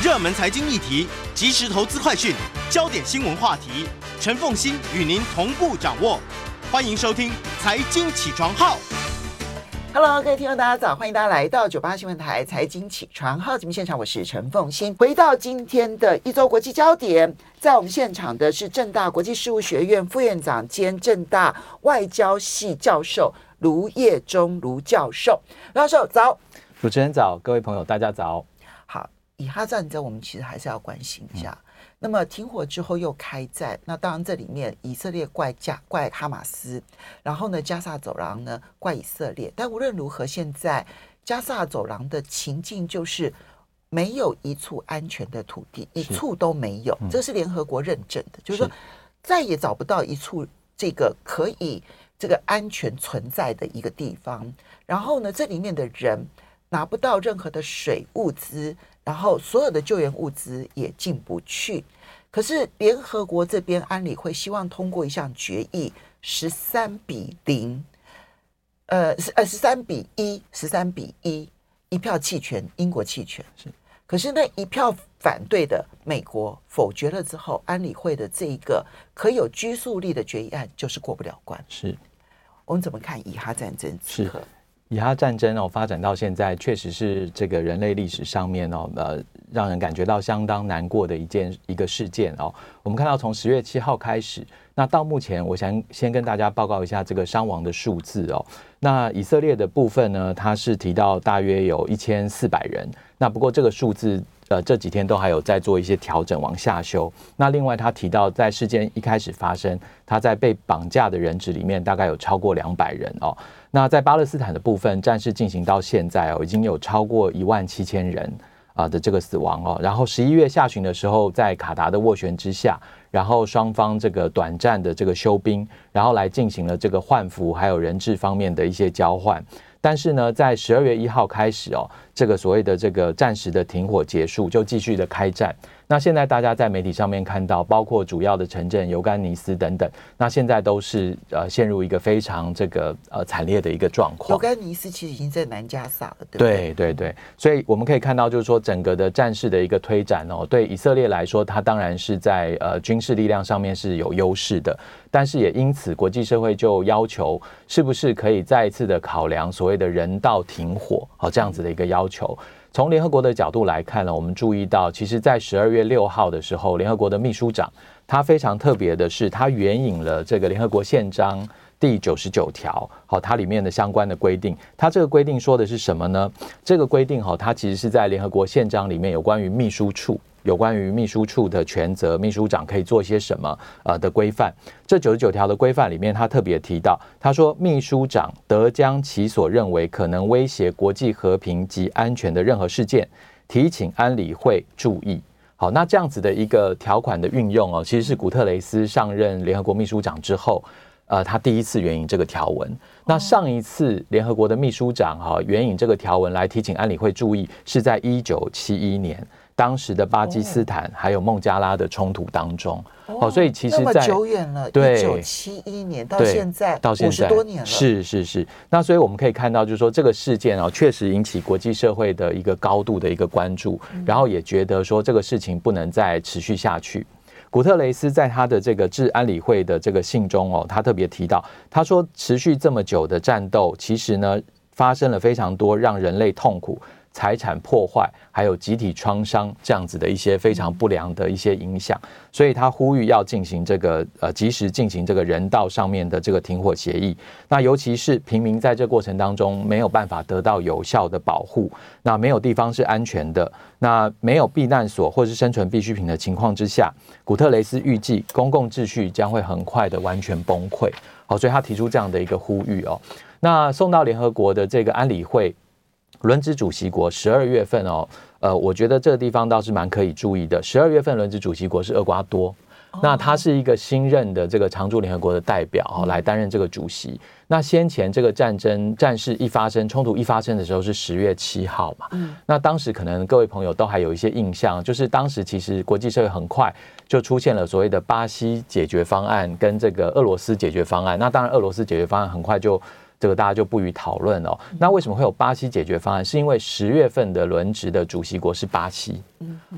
热门财经议题，即时投资快讯，焦点新闻话题，陈凤欣与您同步掌握。欢迎收听《财经起床号》。Hello，各位听众，大家早！欢迎大家来到九八新闻台财经起床号节目现场，我是陈凤欣。回到今天的一周国际焦点，在我们现场的是正大国际事务学院副院长兼正大外交系教授卢业中卢教授。卢教授早，主持人早，各位朋友大家早。好，以哈战争我们其实还是要关心一下。嗯那么停火之后又开战，那当然这里面以色列怪加怪哈马斯，然后呢加萨走廊呢怪以色列，但无论如何，现在加萨走廊的情境就是没有一处安全的土地，一处都没有，这是联合国认证的，就是说再也找不到一处这个可以这个安全存在的一个地方。然后呢，这里面的人拿不到任何的水物资。然后所有的救援物资也进不去，可是联合国这边安理会希望通过一项决议，十三比零，呃，呃，十三比一，十三比一，一票弃权，英国弃权是，可是那一票反对的美国否决了之后，安理会的这一个可有拘束力的决议案就是过不了关。是，我们怎么看以哈战争？是。以哈战争哦，发展到现在，确实是这个人类历史上面哦，呃，让人感觉到相当难过的一件一个事件哦。我们看到从十月七号开始，那到目前，我想先跟大家报告一下这个伤亡的数字哦。那以色列的部分呢，它是提到大约有一千四百人。那不过这个数字，呃，这几天都还有在做一些调整，往下修。那另外他提到，在事件一开始发生，他在被绑架的人质里面，大概有超过两百人哦。那在巴勒斯坦的部分，战事进行到现在哦，已经有超过一万七千人啊的这个死亡哦。然后十一月下旬的时候，在卡达的斡旋之下，然后双方这个短暂的这个休兵，然后来进行了这个换俘还有人质方面的一些交换。但是呢，在十二月一号开始哦，这个所谓的这个暂时的停火结束，就继续的开战。那现在大家在媒体上面看到，包括主要的城镇尤甘尼斯等等，那现在都是呃陷入一个非常这个呃惨烈的一个状况。尤甘尼斯其实已经在南加萨了，对不对？对对对，所以我们可以看到，就是说整个的战事的一个推展哦，对以色列来说，它当然是在呃军事力量上面是有优势的，但是也因此国际社会就要求，是不是可以再一次的考量所谓的人道停火，好这样子的一个要求。从联合国的角度来看呢，我们注意到，其实，在十二月六号的时候，联合国的秘书长他非常特别的是，他援引了这个联合国宪章第九十九条，好，它里面的相关的规定。它这个规定说的是什么呢？这个规定哈，它其实是在联合国宪章里面有关于秘书处。有关于秘书处的权责，秘书长可以做些什么？呃的规范，这九十九条的规范里面，他特别提到，他说秘书长得将其所认为可能威胁国际和平及安全的任何事件，提请安理会注意。好，那这样子的一个条款的运用哦，其实是古特雷斯上任联合国秘书长之后，呃，他第一次援引这个条文。那上一次联合国的秘书长哈援引这个条文来提请安理会注意，是在一九七一年。当时的巴基斯坦还有孟加拉的冲突当中，哦，所以其实在，久远了，对，一九七一年到现在，到现在五十多年了，是是是。那所以我们可以看到，就是说这个事件啊，确实引起国际社会的一个高度的一个关注，然后也觉得说这个事情不能再持续下去。古特雷斯在他的这个致安理会的这个信中哦，他特别提到，他说持续这么久的战斗，其实呢发生了非常多让人类痛苦。财产破坏，还有集体创伤这样子的一些非常不良的一些影响，所以他呼吁要进行这个呃及时进行这个人道上面的这个停火协议。那尤其是平民在这过程当中没有办法得到有效的保护，那没有地方是安全的，那没有避难所或是生存必需品的情况之下，古特雷斯预计公共秩序将会很快的完全崩溃。好，所以他提出这样的一个呼吁哦。那送到联合国的这个安理会。轮值主席国十二月份哦，呃，我觉得这个地方倒是蛮可以注意的。十二月份轮值主席国是厄瓜多。那他是一个新任的这个常驻联合国的代表哦，来担任这个主席。那先前这个战争战事一发生，冲突一发生的时候是十月七号嘛？嗯。那当时可能各位朋友都还有一些印象，就是当时其实国际社会很快就出现了所谓的巴西解决方案跟这个俄罗斯解决方案。那当然，俄罗斯解决方案很快就。这个大家就不予讨论了。那为什么会有巴西解决方案？是因为十月份的轮值的主席国是巴西。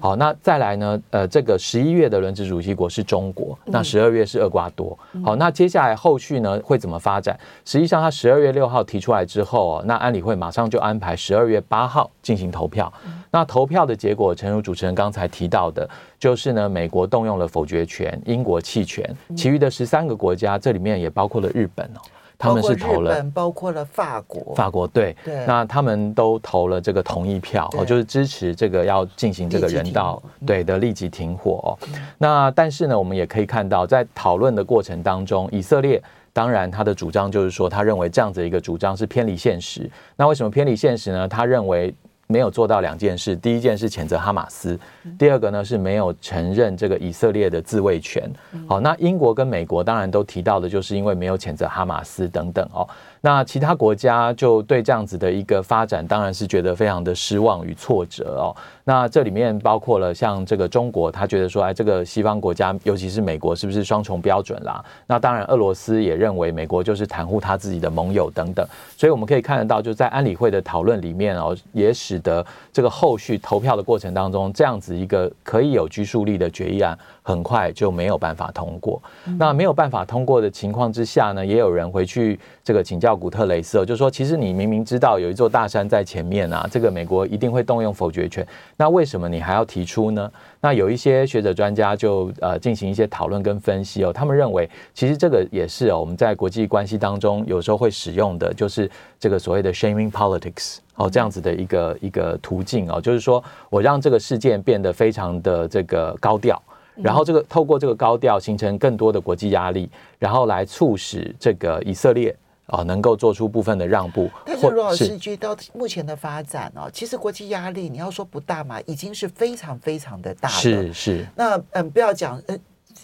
好，那再来呢？呃，这个十一月的轮值主席国是中国，那十二月是厄瓜多。好，那接下来后续呢会怎么发展？实际上，他十二月六号提出来之后，那安理会马上就安排十二月八号进行投票。那投票的结果，诚如主持人刚才提到的，就是呢，美国动用了否决权，英国弃权，其余的十三个国家，这里面也包括了日本哦。他们是投了，包括了法国，法国对，对，那他们都投了这个同意票，哦，就是支持这个要进行这个人道对的立即停火。那但是呢，我们也可以看到，在讨论的过程当中，以色列当然他的主张就是说，他认为这样子一个主张是偏离现实。那为什么偏离现实呢？他认为。没有做到两件事，第一件事谴责哈马斯，第二个呢是没有承认这个以色列的自卫权。好，那英国跟美国当然都提到的，就是因为没有谴责哈马斯等等哦。那其他国家就对这样子的一个发展，当然是觉得非常的失望与挫折哦。那这里面包括了像这个中国，他觉得说，哎，这个西方国家，尤其是美国，是不是双重标准啦？那当然，俄罗斯也认为美国就是袒护他自己的盟友等等。所以我们可以看得到，就在安理会的讨论里面哦，也使得这个后续投票的过程当中，这样子一个可以有拘束力的决议案，很快就没有办法通过。那没有办法通过的情况之下呢，也有人回去这个请教。古特雷斯，就说，其实你明明知道有一座大山在前面啊，这个美国一定会动用否决权，那为什么你还要提出呢？那有一些学者专家就呃进行一些讨论跟分析哦，他们认为其实这个也是哦我们在国际关系当中有时候会使用的，就是这个所谓的 shaming politics 哦这样子的一个一个途径哦，就是说我让这个事件变得非常的这个高调，然后这个透过这个高调形成更多的国际压力，然后来促使这个以色列。哦，能够做出部分的让步，但是罗老师，据到目前的发展哦，其实国际压力你要说不大嘛，已经是非常非常的大了。是是。那嗯，不要讲，呃，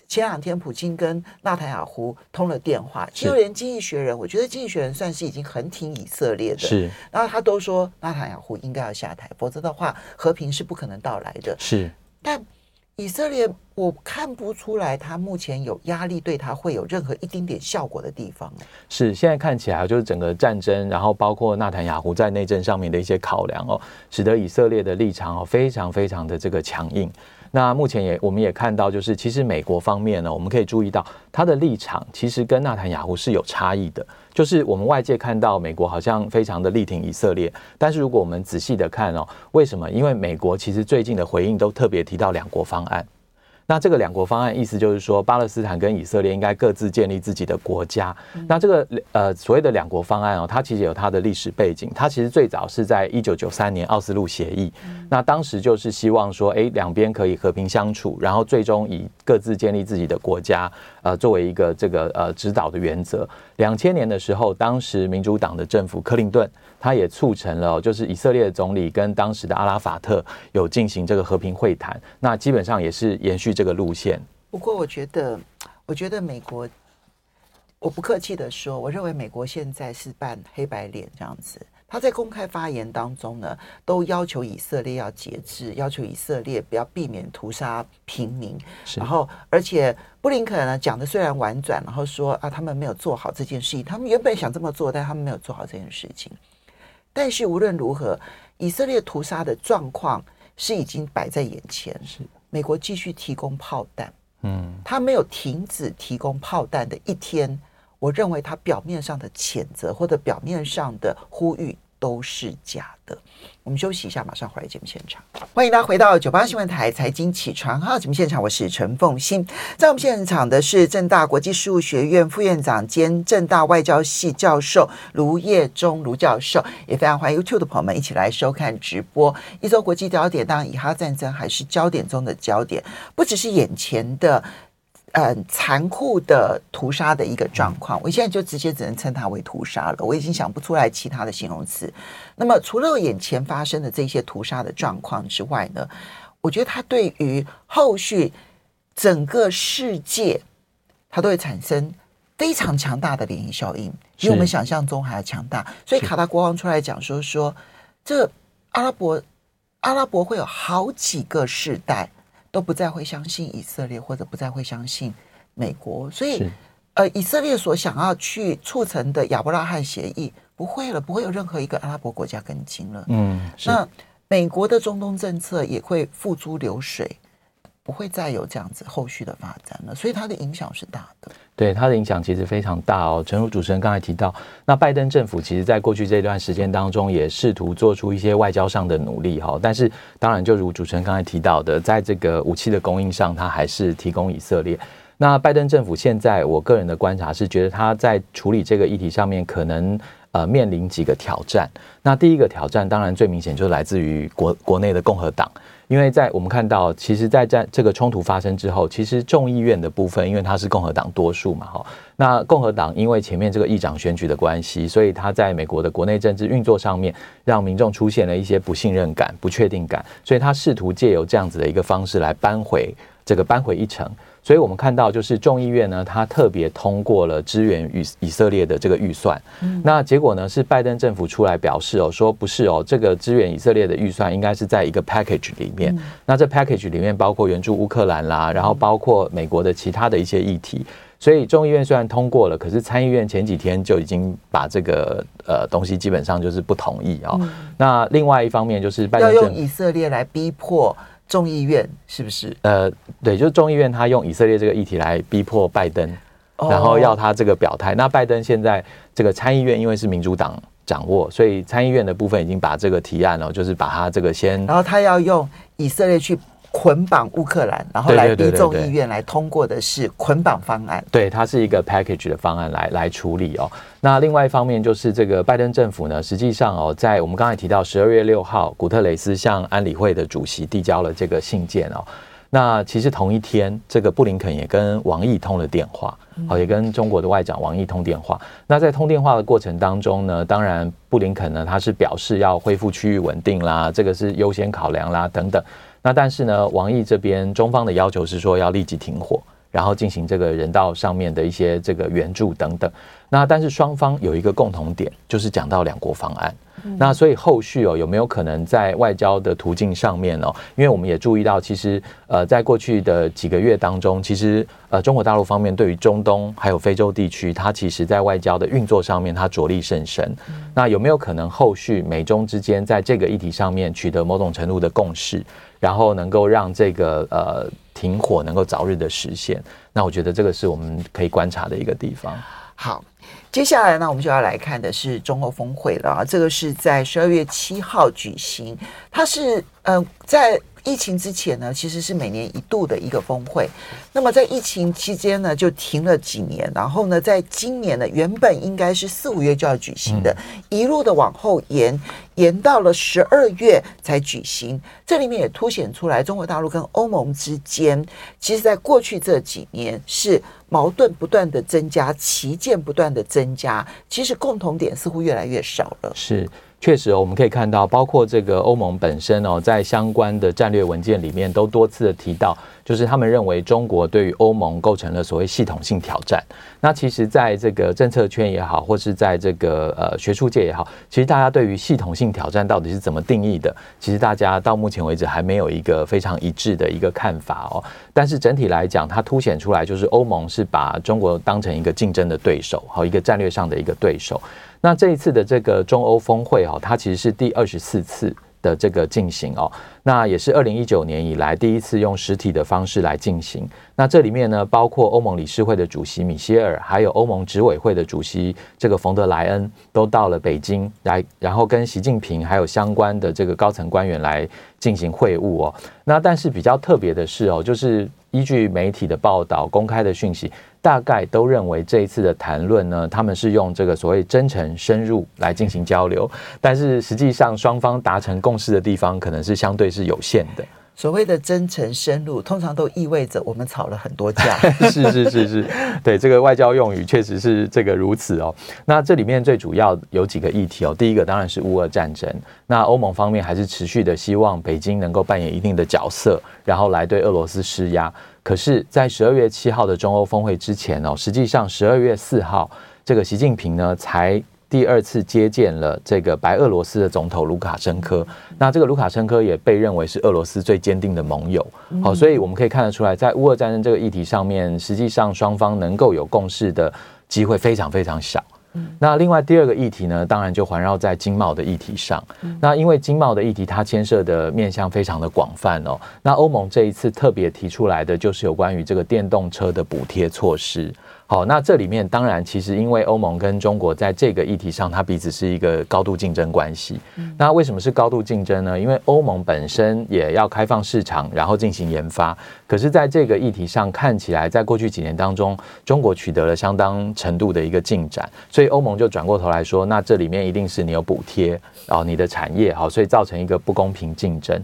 前两天普京跟纳坦雅胡通了电话，其实连《经济学人》，我觉得《经济学人》算是已经很挺以色列的。是。然后他都说纳坦雅胡应该要下台，否则的话和平是不可能到来的。是。但。以色列，我看不出来他目前有压力，对他会有任何一丁点效果的地方。是，现在看起来就是整个战争，然后包括纳坦雅胡在内政上面的一些考量哦，使得以色列的立场哦非常非常的这个强硬。那目前也我们也看到，就是其实美国方面呢，我们可以注意到他的立场其实跟纳坦雅胡是有差异的。就是我们外界看到美国好像非常的力挺以色列，但是如果我们仔细的看哦，为什么？因为美国其实最近的回应都特别提到两国方案。那这个两国方案意思就是说，巴勒斯坦跟以色列应该各自建立自己的国家。那这个呃所谓的两国方案哦，它其实有它的历史背景。它其实最早是在一九九三年奥斯陆协议，那当时就是希望说，哎，两边可以和平相处，然后最终以各自建立自己的国家，呃，作为一个这个呃指导的原则。两千年的时候，当时民主党的政府克林顿，他也促成了，就是以色列总理跟当时的阿拉法特有进行这个和平会谈。那基本上也是延续这个路线。不过，我觉得，我觉得美国，我不客气的说，我认为美国现在是扮黑白脸这样子。他在公开发言当中呢，都要求以色列要节制，要求以色列不要避免屠杀平民。然后，而且布林肯呢讲的虽然婉转，然后说啊，他们没有做好这件事情，他们原本想这么做，但他们没有做好这件事情。但是无论如何，以色列屠杀的状况是已经摆在眼前。是美国继续提供炮弹，嗯，他没有停止提供炮弹的一天。我认为他表面上的谴责或者表面上的呼吁都是假的。我们休息一下，马上回来节目现场。欢迎大家回到九八新闻台财经起床号节目现场，我是陈凤欣。在我们现场的是正大国际事务学院副院长兼正大外交系教授卢业中卢教授，也非常欢迎 YouTube 的朋友们一起来收看直播。一周国际焦点，当然以哈战争还是焦点中的焦点，不只是眼前的。呃残酷的屠杀的一个状况。我现在就直接只能称它为屠杀了，我已经想不出来其他的形容词。那么除了眼前发生的这些屠杀的状况之外呢，我觉得它对于后续整个世界，它都会产生非常强大的涟漪效应，比我们想象中还要强大。所以卡达国王出来讲说说，这阿拉伯阿拉伯会有好几个世代。都不再会相信以色列，或者不再会相信美国，所以，呃，以色列所想要去促成的亚伯拉罕协议不会了，不会有任何一个阿拉伯国家跟进了。嗯，那美国的中东政策也会付诸流水。不会再有这样子后续的发展了，所以它的影响是大的。对，它的影响其实非常大哦。正如主持人刚才提到，那拜登政府其实在过去这段时间当中也试图做出一些外交上的努力哈，但是当然就如主持人刚才提到的，在这个武器的供应上，它还是提供以色列。那拜登政府现在，我个人的观察是觉得他在处理这个议题上面可能呃面临几个挑战。那第一个挑战当然最明显就是来自于国国内的共和党。因为在我们看到，其实，在在这个冲突发生之后，其实众议院的部分，因为它是共和党多数嘛，哈，那共和党因为前面这个议长选举的关系，所以他在美国的国内政治运作上面，让民众出现了一些不信任感、不确定感，所以他试图借由这样子的一个方式来扳回这个扳回一城。所以我们看到，就是众议院呢，他特别通过了支援以以色列的这个预算。嗯。那结果呢，是拜登政府出来表示哦，说不是哦，这个支援以色列的预算应该是在一个 package 里面。那这 package 里面包括援助乌克兰啦，然后包括美国的其他的一些议题。所以众议院虽然通过了，可是参议院前几天就已经把这个呃东西基本上就是不同意哦。那另外一方面就是拜登要用以色列来逼迫。众议院是不是？呃，对，就是众议院，他用以色列这个议题来逼迫拜登，哦、然后要他这个表态。那拜登现在这个参议院因为是民主党掌握，所以参议院的部分已经把这个提案了，就是把他这个先，然后他要用以色列去。捆绑乌克兰，然后来逼众议院来通过的是捆绑方案。对，它是一个 package 的方案来来处理哦。那另外一方面就是这个拜登政府呢，实际上哦，在我们刚才提到十二月六号，古特雷斯向安理会的主席递交了这个信件哦。那其实同一天，这个布林肯也跟王毅通了电话，好，也跟中国的外长王毅通电话。那在通电话的过程当中呢，当然布林肯呢，他是表示要恢复区域稳定啦，这个是优先考量啦，等等。那但是呢，王毅这边中方的要求是说要立即停火，然后进行这个人道上面的一些这个援助等等。那但是双方有一个共同点，就是讲到两国方案。那所以后续哦，有没有可能在外交的途径上面哦？因为我们也注意到，其实呃，在过去的几个月当中，其实呃，中国大陆方面对于中东还有非洲地区，它其实在外交的运作上面，它着力甚深。那有没有可能后续美中之间在这个议题上面取得某种程度的共识，然后能够让这个呃停火能够早日的实现？那我觉得这个是我们可以观察的一个地方。好。接下来呢，我们就要来看的是中欧峰会了啊。这个是在十二月七号举行，它是嗯、呃，在。疫情之前呢，其实是每年一度的一个峰会。那么在疫情期间呢，就停了几年。然后呢，在今年呢，原本应该是四五月就要举行的，一路的往后延，延到了十二月才举行。这里面也凸显出来，中国大陆跟欧盟之间，其实在过去这几年是矛盾不断的增加，旗舰不断的增加。其实共同点似乎越来越少了。是。确实哦，我们可以看到，包括这个欧盟本身哦，在相关的战略文件里面都多次的提到，就是他们认为中国对于欧盟构成了所谓系统性挑战。那其实，在这个政策圈也好，或是在这个呃学术界也好，其实大家对于系统性挑战到底是怎么定义的，其实大家到目前为止还没有一个非常一致的一个看法哦。但是整体来讲，它凸显出来就是欧盟是把中国当成一个竞争的对手，和一个战略上的一个对手。那这一次的这个中欧峰会哦，它其实是第二十四次的这个进行哦，那也是二零一九年以来第一次用实体的方式来进行。那这里面呢，包括欧盟理事会的主席米歇尔，还有欧盟执委会的主席这个冯德莱恩，都到了北京来，然后跟习近平还有相关的这个高层官员来进行会晤哦。那但是比较特别的是哦，就是依据媒体的报道、公开的讯息。大概都认为这一次的谈论呢，他们是用这个所谓真诚深入来进行交流，但是实际上双方达成共识的地方可能是相对是有限的。所谓的真诚深入，通常都意味着我们吵了很多架。是是是是，对这个外交用语确实是这个如此哦。那这里面最主要有几个议题哦。第一个当然是乌俄战争。那欧盟方面还是持续的希望北京能够扮演一定的角色，然后来对俄罗斯施压。可是，在十二月七号的中欧峰会之前哦，实际上十二月四号，这个习近平呢才。第二次接见了这个白俄罗斯的总统卢卡申科，那这个卢卡申科也被认为是俄罗斯最坚定的盟友。好，所以我们可以看得出来，在乌俄战争这个议题上面，实际上双方能够有共识的机会非常非常小。那另外第二个议题呢，当然就环绕在经贸的议题上。那因为经贸的议题，它牵涉的面向非常的广泛哦。那欧盟这一次特别提出来的，就是有关于这个电动车的补贴措施。好，那这里面当然，其实因为欧盟跟中国在这个议题上，它彼此是一个高度竞争关系。那为什么是高度竞争呢？因为欧盟本身也要开放市场，然后进行研发。可是，在这个议题上，看起来在过去几年当中，中国取得了相当程度的一个进展，所以欧盟就转过头来说，那这里面一定是你有补贴，然后你的产业好，所以造成一个不公平竞争。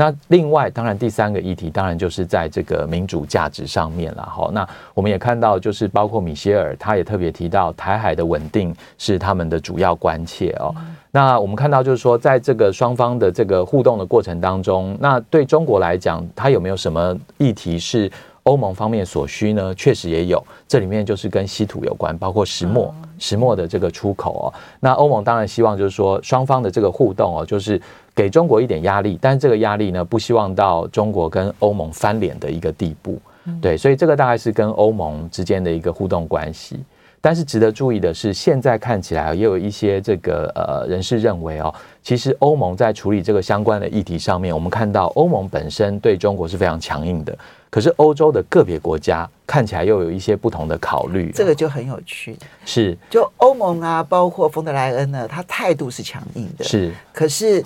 那另外，当然第三个议题，当然就是在这个民主价值上面了。好，那我们也看到，就是包括米歇尔，他也特别提到台海的稳定是他们的主要关切哦。那我们看到，就是说，在这个双方的这个互动的过程当中，那对中国来讲，它有没有什么议题是欧盟方面所需呢？确实也有，这里面就是跟稀土有关，包括石墨、石墨的这个出口哦。那欧盟当然希望就是说，双方的这个互动哦，就是。给中国一点压力，但是这个压力呢，不希望到中国跟欧盟翻脸的一个地步，对，所以这个大概是跟欧盟之间的一个互动关系。但是值得注意的是，现在看起来也有一些这个呃人士认为哦，其实欧盟在处理这个相关的议题上面，我们看到欧盟本身对中国是非常强硬的，可是欧洲的个别国家看起来又有一些不同的考虑，这个就很有趣。是，就欧盟啊，包括冯德莱恩呢，他态度是强硬的，是，可是。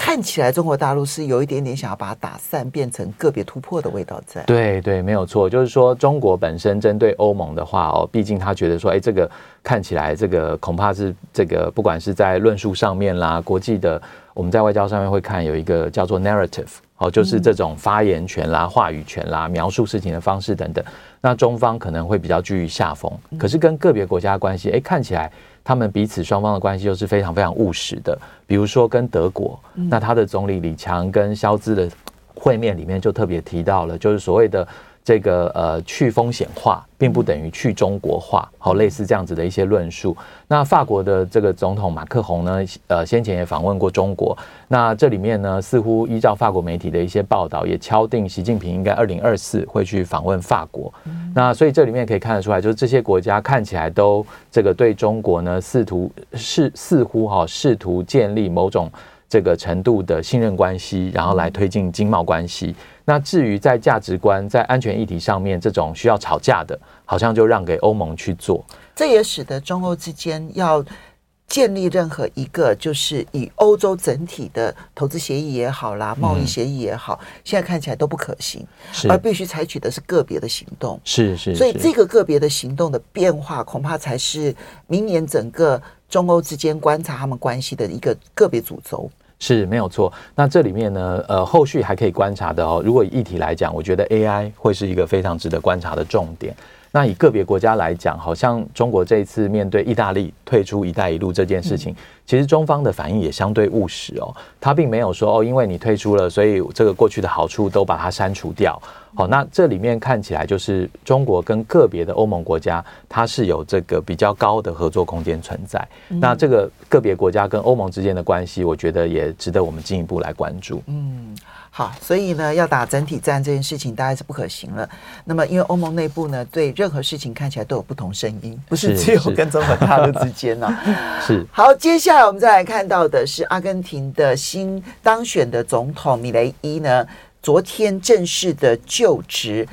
看起来中国大陆是有一点点想要把它打散，变成个别突破的味道在。对对，没有错，就是说中国本身针对欧盟的话哦，毕竟他觉得说，哎，这个看起来这个恐怕是这个不管是在论述上面啦，国际的我们在外交上面会看有一个叫做 narrative，哦，就是这种发言权啦、话语权啦、描述事情的方式等等，那中方可能会比较居于下风。可是跟个别国家关系，哎，看起来。他们彼此双方的关系又是非常非常务实的，比如说跟德国，那他的总理李强跟肖兹的会面里面就特别提到了，就是所谓的。这个呃去风险化并不等于去中国化，好，类似这样子的一些论述。那法国的这个总统马克宏呢，呃先前也访问过中国。那这里面呢，似乎依照法国媒体的一些报道，也敲定习近平应该二零二四会去访问法国。那所以这里面可以看得出来，就是这些国家看起来都这个对中国呢，试图是似乎哈试图建立某种这个程度的信任关系，然后来推进经贸关系。那至于在价值观、在安全议题上面，这种需要吵架的，好像就让给欧盟去做。这也使得中欧之间要建立任何一个，就是以欧洲整体的投资协议也好啦，贸易协议也好，嗯、现在看起来都不可行，而必须采取的是个别的行动。是是，是。所以这个个别的行动的变化，恐怕才是明年整个中欧之间观察他们关系的一个个别主轴。是没有错。那这里面呢，呃，后续还可以观察的哦。如果以议题来讲，我觉得 AI 会是一个非常值得观察的重点。那以个别国家来讲，好像中国这一次面对意大利退出“一带一路”这件事情，其实中方的反应也相对务实哦。他并没有说哦，因为你退出了，所以这个过去的好处都把它删除掉。好，那这里面看起来就是中国跟个别的欧盟国家，它是有这个比较高的合作空间存在。那这个个别国家跟欧盟之间的关系，我觉得也值得我们进一步来关注。嗯，好，所以呢，要打整体战这件事情，大概是不可行了。那么，因为欧盟内部呢，对任何事情看起来都有不同声音，不是只有跟中国大陆之间呢、啊。是。好，接下来我们再来看到的是阿根廷的新当选的总统米雷伊呢。昨天正式的就职，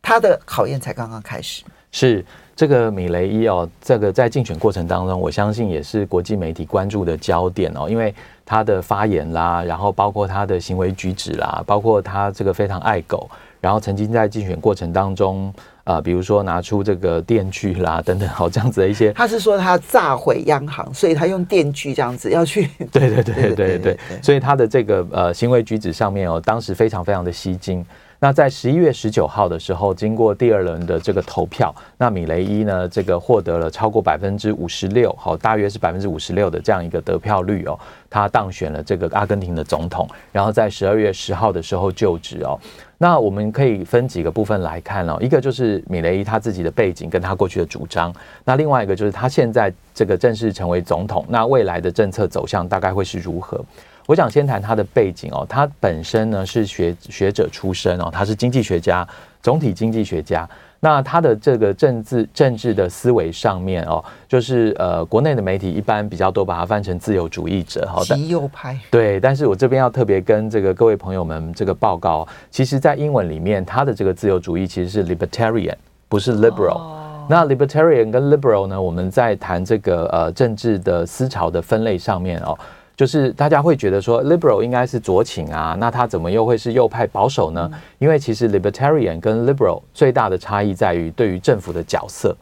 他的考验才刚刚开始。是这个米雷伊哦，这个在竞选过程当中，我相信也是国际媒体关注的焦点哦，因为他的发言啦，然后包括他的行为举止啦，包括他这个非常爱狗，然后曾经在竞选过程当中，呃，比如说拿出这个电锯啦等等，好这样子的一些。他是说他炸毁央行，所以他用电锯这样子要去。对对对对对对，所以他的这个呃行为举止上面哦，当时非常非常的吸睛。那在十一月十九号的时候，经过第二轮的这个投票，那米雷伊呢，这个获得了超过百分之五十六，好，大约是百分之五十六的这样一个得票率哦，他当选了这个阿根廷的总统，然后在十二月十号的时候就职哦。那我们可以分几个部分来看哦，一个就是米雷伊他自己的背景跟他过去的主张，那另外一个就是他现在这个正式成为总统，那未来的政策走向大概会是如何？我想先谈他的背景哦，他本身呢是学学者出身哦，他是经济学家，总体经济学家。那他的这个政治政治的思维上面哦，就是呃，国内的媒体一般比较多把它翻成自由主义者，好的，极右派。对，但是我这边要特别跟这个各位朋友们这个报告，其实在英文里面，他的这个自由主义其实是 libertarian，不是 liberal。哦、那 libertarian 跟 liberal 呢，我们在谈这个呃政治的思潮的分类上面哦。就是大家会觉得说，liberal 应该是左倾啊，那他怎么又会是右派保守呢？因为其实 libertarian 跟 liberal 最大的差异在于对于政府的角色。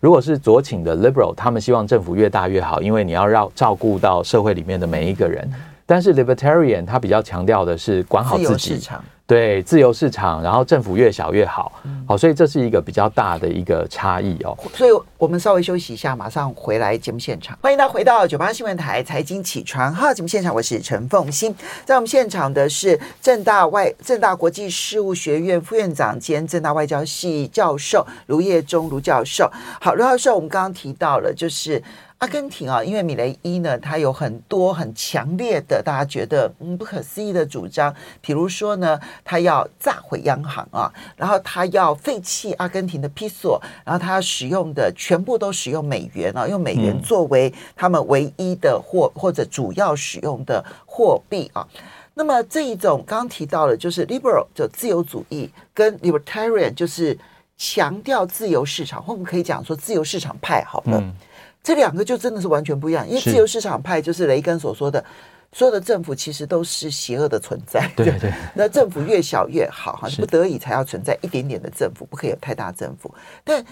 如果是左倾的 liberal，他们希望政府越大越好，因为你要让照顾到社会里面的每一个人。但是 libertarian 他比较强调的是管好自己。对，自由市场，然后政府越小越好，好，所以这是一个比较大的一个差异哦。所以我们稍微休息一下，马上回来节目现场。欢迎大家回到九八新闻台财经起床号节目现场，我是陈凤欣。在我们现场的是正大外正大国际事务学院副院长兼正大外交系教授卢业中卢教授。好，卢教授，我们刚刚提到了就是。阿根廷啊，因为米雷伊呢，他有很多很强烈的，大家觉得嗯不可思议的主张，比如说呢，他要炸毁央行啊，然后他要废弃阿根廷的披索，然后他使用的全部都使用美元啊，用美元作为他们唯一的货或者主要使用的货币啊。那么这一种刚提到了，就是 liberal 就自由主义，跟 libertarian 就是强调自由市场，或我们可以讲说自由市场派好了。这两个就真的是完全不一样，因为自由市场派就是雷根所说的，所有的政府其实都是邪恶的存在。对对，对，那政府越小越好，哈，不得已才要存在一点点的政府，不可以有太大政府。但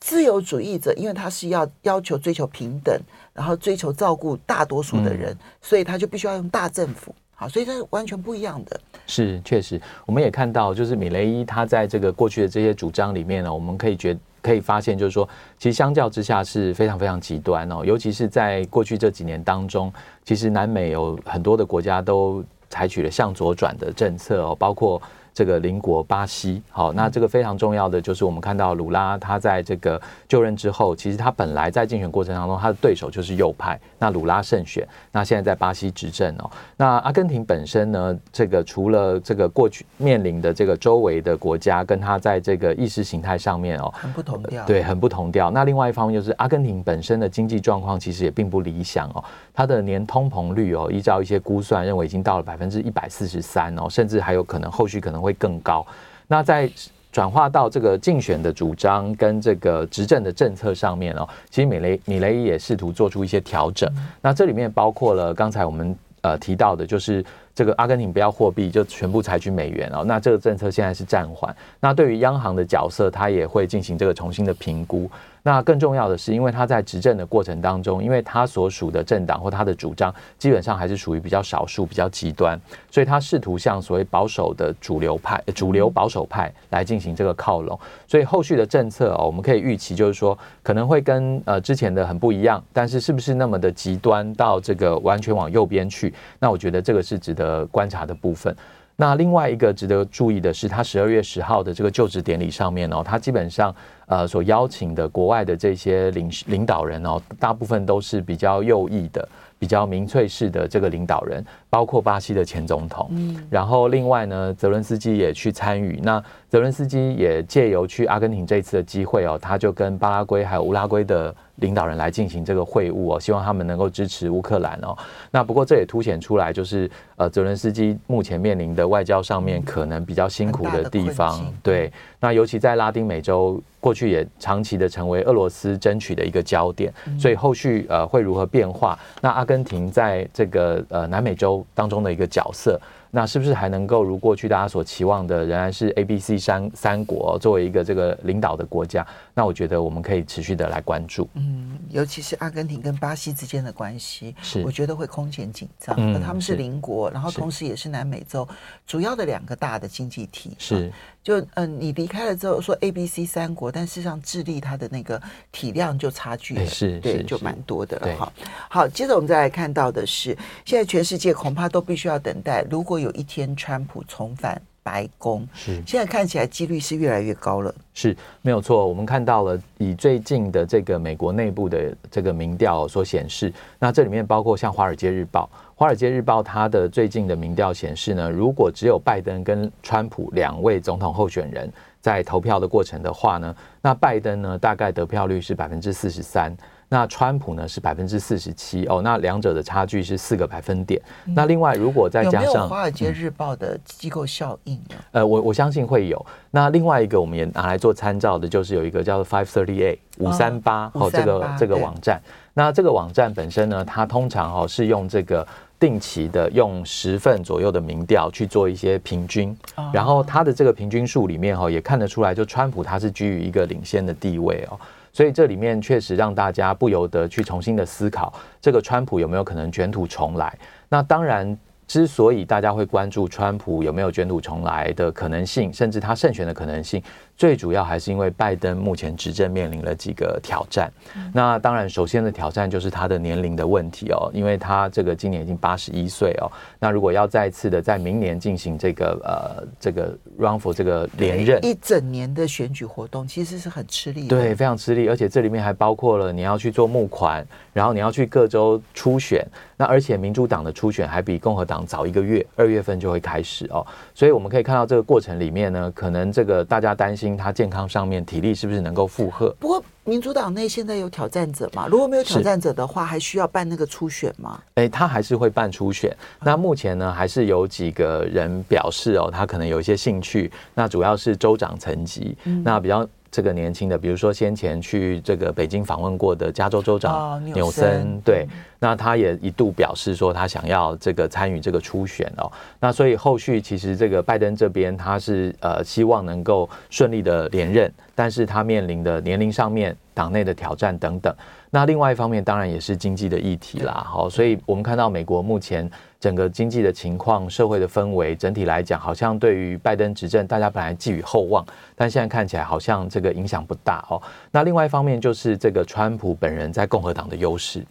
自由主义者，因为他是要要求追求平等，然后追求照顾大多数的人，所以他就必须要用大政府。好，所以它是完全不一样的。是，确实，我们也看到，就是米雷伊他在这个过去的这些主张里面呢，我们可以觉。可以发现，就是说，其实相较之下是非常非常极端哦，尤其是在过去这几年当中，其实南美有很多的国家都采取了向左转的政策哦，包括。这个邻国巴西，好，那这个非常重要的就是我们看到鲁拉他在这个就任之后，其实他本来在竞选过程当中，他的对手就是右派，那鲁拉胜选，那现在在巴西执政哦。那阿根廷本身呢，这个除了这个过去面临的这个周围的国家跟他在这个意识形态上面哦，很不同调，对，很不同调。那另外一方面就是阿根廷本身的经济状况其实也并不理想哦，它的年通膨率哦，依照一些估算认为已经到了百分之一百四十三哦，甚至还有可能后续可能会更高。那在转化到这个竞选的主张跟这个执政的政策上面哦，其实米雷米雷也试图做出一些调整。那这里面包括了刚才我们呃提到的，就是这个阿根廷不要货币，就全部采取美元哦。那这个政策现在是暂缓。那对于央行的角色，他也会进行这个重新的评估。那更重要的是，因为他在执政的过程当中，因为他所属的政党或他的主张基本上还是属于比较少数、比较极端，所以他试图向所谓保守的主流派、主流保守派来进行这个靠拢。所以后续的政策哦，我们可以预期，就是说可能会跟呃之前的很不一样，但是是不是那么的极端到这个完全往右边去？那我觉得这个是值得观察的部分。那另外一个值得注意的是，他十二月十号的这个就职典礼上面呢，他基本上呃所邀请的国外的这些领领导人哦，大部分都是比较右翼的、比较民粹式的这个领导人，包括巴西的前总统。嗯，然后另外呢，泽伦斯基也去参与。那泽伦斯基也借由去阿根廷这次的机会哦，他就跟巴拉圭还有乌拉圭的。领导人来进行这个会晤哦，希望他们能够支持乌克兰哦。那不过这也凸显出来，就是呃，泽伦斯基目前面临的外交上面可能比较辛苦的地方。对，那尤其在拉丁美洲，过去也长期的成为俄罗斯争取的一个焦点。所以后续呃会如何变化？那阿根廷在这个呃南美洲当中的一个角色，那是不是还能够如过去大家所期望的，仍然是 A、B、C 三三国作为一个这个领导的国家？那我觉得我们可以持续的来关注。嗯，尤其是阿根廷跟巴西之间的关系，是我觉得会空前紧张。嗯，他们是邻国，然后同时也是南美洲主要的两个大的经济体。是，就嗯、呃，你离开了之后说 A、B、C 三国，但事实上智利它的那个体量就差距了，是，对，就蛮多的了。哈，好，接着我们再来看到的是，现在全世界恐怕都必须要等待，如果有一天川普重返白宫，是，现在看起来几率是越来越高了。是，没有错。我们看到了以最近的这个美国内部的这个民调所显示，那这里面包括像《华尔街日报》，《华尔街日报》它的最近的民调显示呢，如果只有拜登跟川普两位总统候选人在投票的过程的话呢，那拜登呢大概得票率是百分之四十三。那川普呢是百分之四十七哦，那两者的差距是四个百分点。嗯、那另外如果再加上《华尔街日报》的机构效应呢？呃，我我相信会有。那另外一个我们也拿来做参照的，就是有一个叫做 Five Thirty Eight 五三八哦，这个这个网站。那这个网站本身呢，它通常哦是用这个定期的用十份左右的民调去做一些平均，然后它的这个平均数里面哈也看得出来，就川普他是居于一个领先的地位哦。所以这里面确实让大家不由得去重新的思考，这个川普有没有可能卷土重来？那当然。之所以大家会关注川普有没有卷土重来的可能性，甚至他胜选的可能性，最主要还是因为拜登目前执政面临了几个挑战。那当然，首先的挑战就是他的年龄的问题哦，因为他这个今年已经八十一岁哦。那如果要再次的在明年进行这个呃这个 run for 这个连任，一整年的选举活动其实是很吃力的，对，非常吃力，而且这里面还包括了你要去做募款，然后你要去各州初选，那而且民主党的初选还比共和党早一个月，二月份就会开始哦，所以我们可以看到这个过程里面呢，可能这个大家担心他健康上面体力是不是能够负荷。不过民主党内现在有挑战者嘛？如果没有挑战者的话，还需要办那个初选吗？哎，他还是会办初选。那目前呢，还是有几个人表示哦，他可能有一些兴趣。那主要是州长层级，嗯、那比较。这个年轻的，比如说先前去这个北京访问过的加州州长纽森，对，那他也一度表示说他想要这个参与这个初选哦。那所以后续其实这个拜登这边他是呃希望能够顺利的连任，但是他面临的年龄上面、党内的挑战等等。那另外一方面当然也是经济的议题啦。好，所以我们看到美国目前。整个经济的情况、社会的氛围，整体来讲，好像对于拜登执政，大家本来寄予厚望，但现在看起来好像这个影响不大哦。那另外一方面就是这个川普本人在共和党的优势，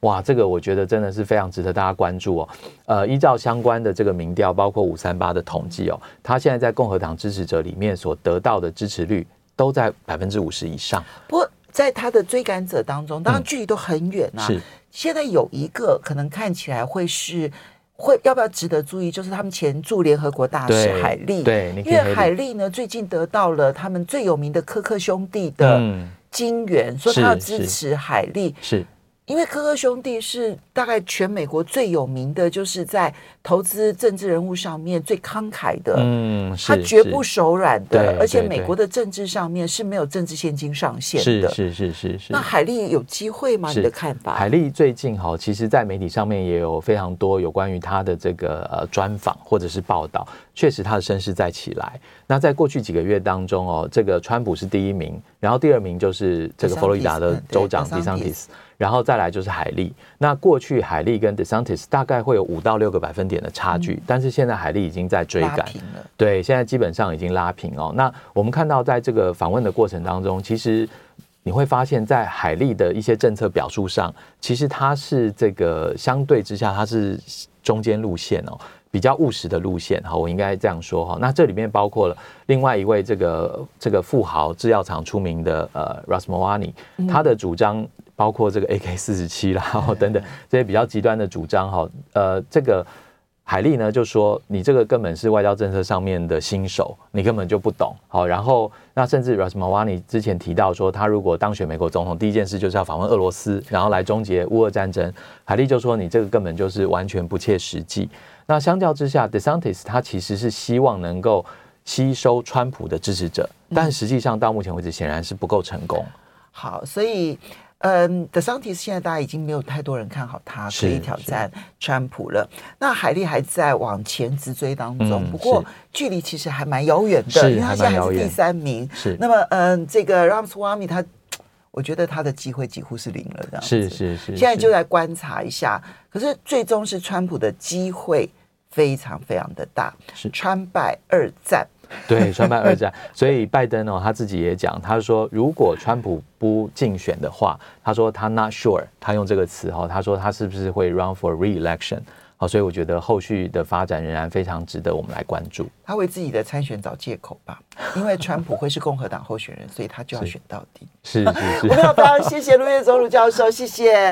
哇，这个我觉得真的是非常值得大家关注哦。呃，依照相关的这个民调，包括五三八的统计哦，他现在在共和党支持者里面所得到的支持率都在百分之五十以上。不，在他的追赶者当中，当然距离都很远啊。是，现在有一个可能看起来会是。会要不要值得注意？就是他们前驻联合国大使海利，对，因为海利呢最近得到了他们最有名的科克兄弟的金援，说他要支持海利。是。因为科科兄弟是大概全美国最有名的，就是在投资政治人物上面最慷慨的，嗯，他绝不手软的，而且美国的政治上面是没有政治现金上限的，是是是是是。那海利有机会吗？你的看法？海利最近哈，其实，在媒体上面也有非常多有关于他的这个呃专访或者是报道，确实他的声势在起来。那在过去几个月当中哦，这个川普是第一名，然后第二名就是这个佛罗里达的州长迪桑蒂斯。然后再来就是海利，那过去海利跟 DeSantis 大概会有五到六个百分点的差距，嗯、但是现在海利已经在追赶，对，现在基本上已经拉平哦。那我们看到在这个访问的过程当中，其实你会发现在海利的一些政策表述上，其实它是这个相对之下它是中间路线哦，比较务实的路线哈，我应该这样说哈。那这里面包括了另外一位这个这个富豪制药厂出名的呃 r a s m o w a n i 他的主张。包括这个 AK 四十七啦，然后等等这些比较极端的主张哈，呃，这个海利呢就说你这个根本是外交政策上面的新手，你根本就不懂。好，然后那甚至 Rasmawani 之前提到说，他如果当选美国总统，第一件事就是要访问俄罗斯，然后来终结乌俄战争。海利就说你这个根本就是完全不切实际。那相较之下，DeSantis 他其实是希望能够吸收川普的支持者，但实际上到目前为止显然是不够成功。好，所以。嗯，德桑提斯现在大家已经没有太多人看好他可以挑战川普了。那海莉还在往前直追当中，嗯、不过距离其实还蛮遥远的，因为他现在还是第三名。是，那么嗯，这个 Ramaswamy 他，我觉得他的机会几乎是零了，这样子。是是是。现在就来观察一下，可是最终是川普的机会非常非常的大，是川败二战。对，川拜二战，所以拜登哦，他自己也讲，他说如果川普不竞选的话，他说他 not sure，他用这个词哈，他说他是不是会 run for re-election？好，所以我觉得后续的发展仍然非常值得我们来关注。他为自己的参选找借口吧，因为川普会是共和党候选人，所以他就要选到底。是是是，是 是我们要非常谢谢陆岳宗鲁教授，谢谢。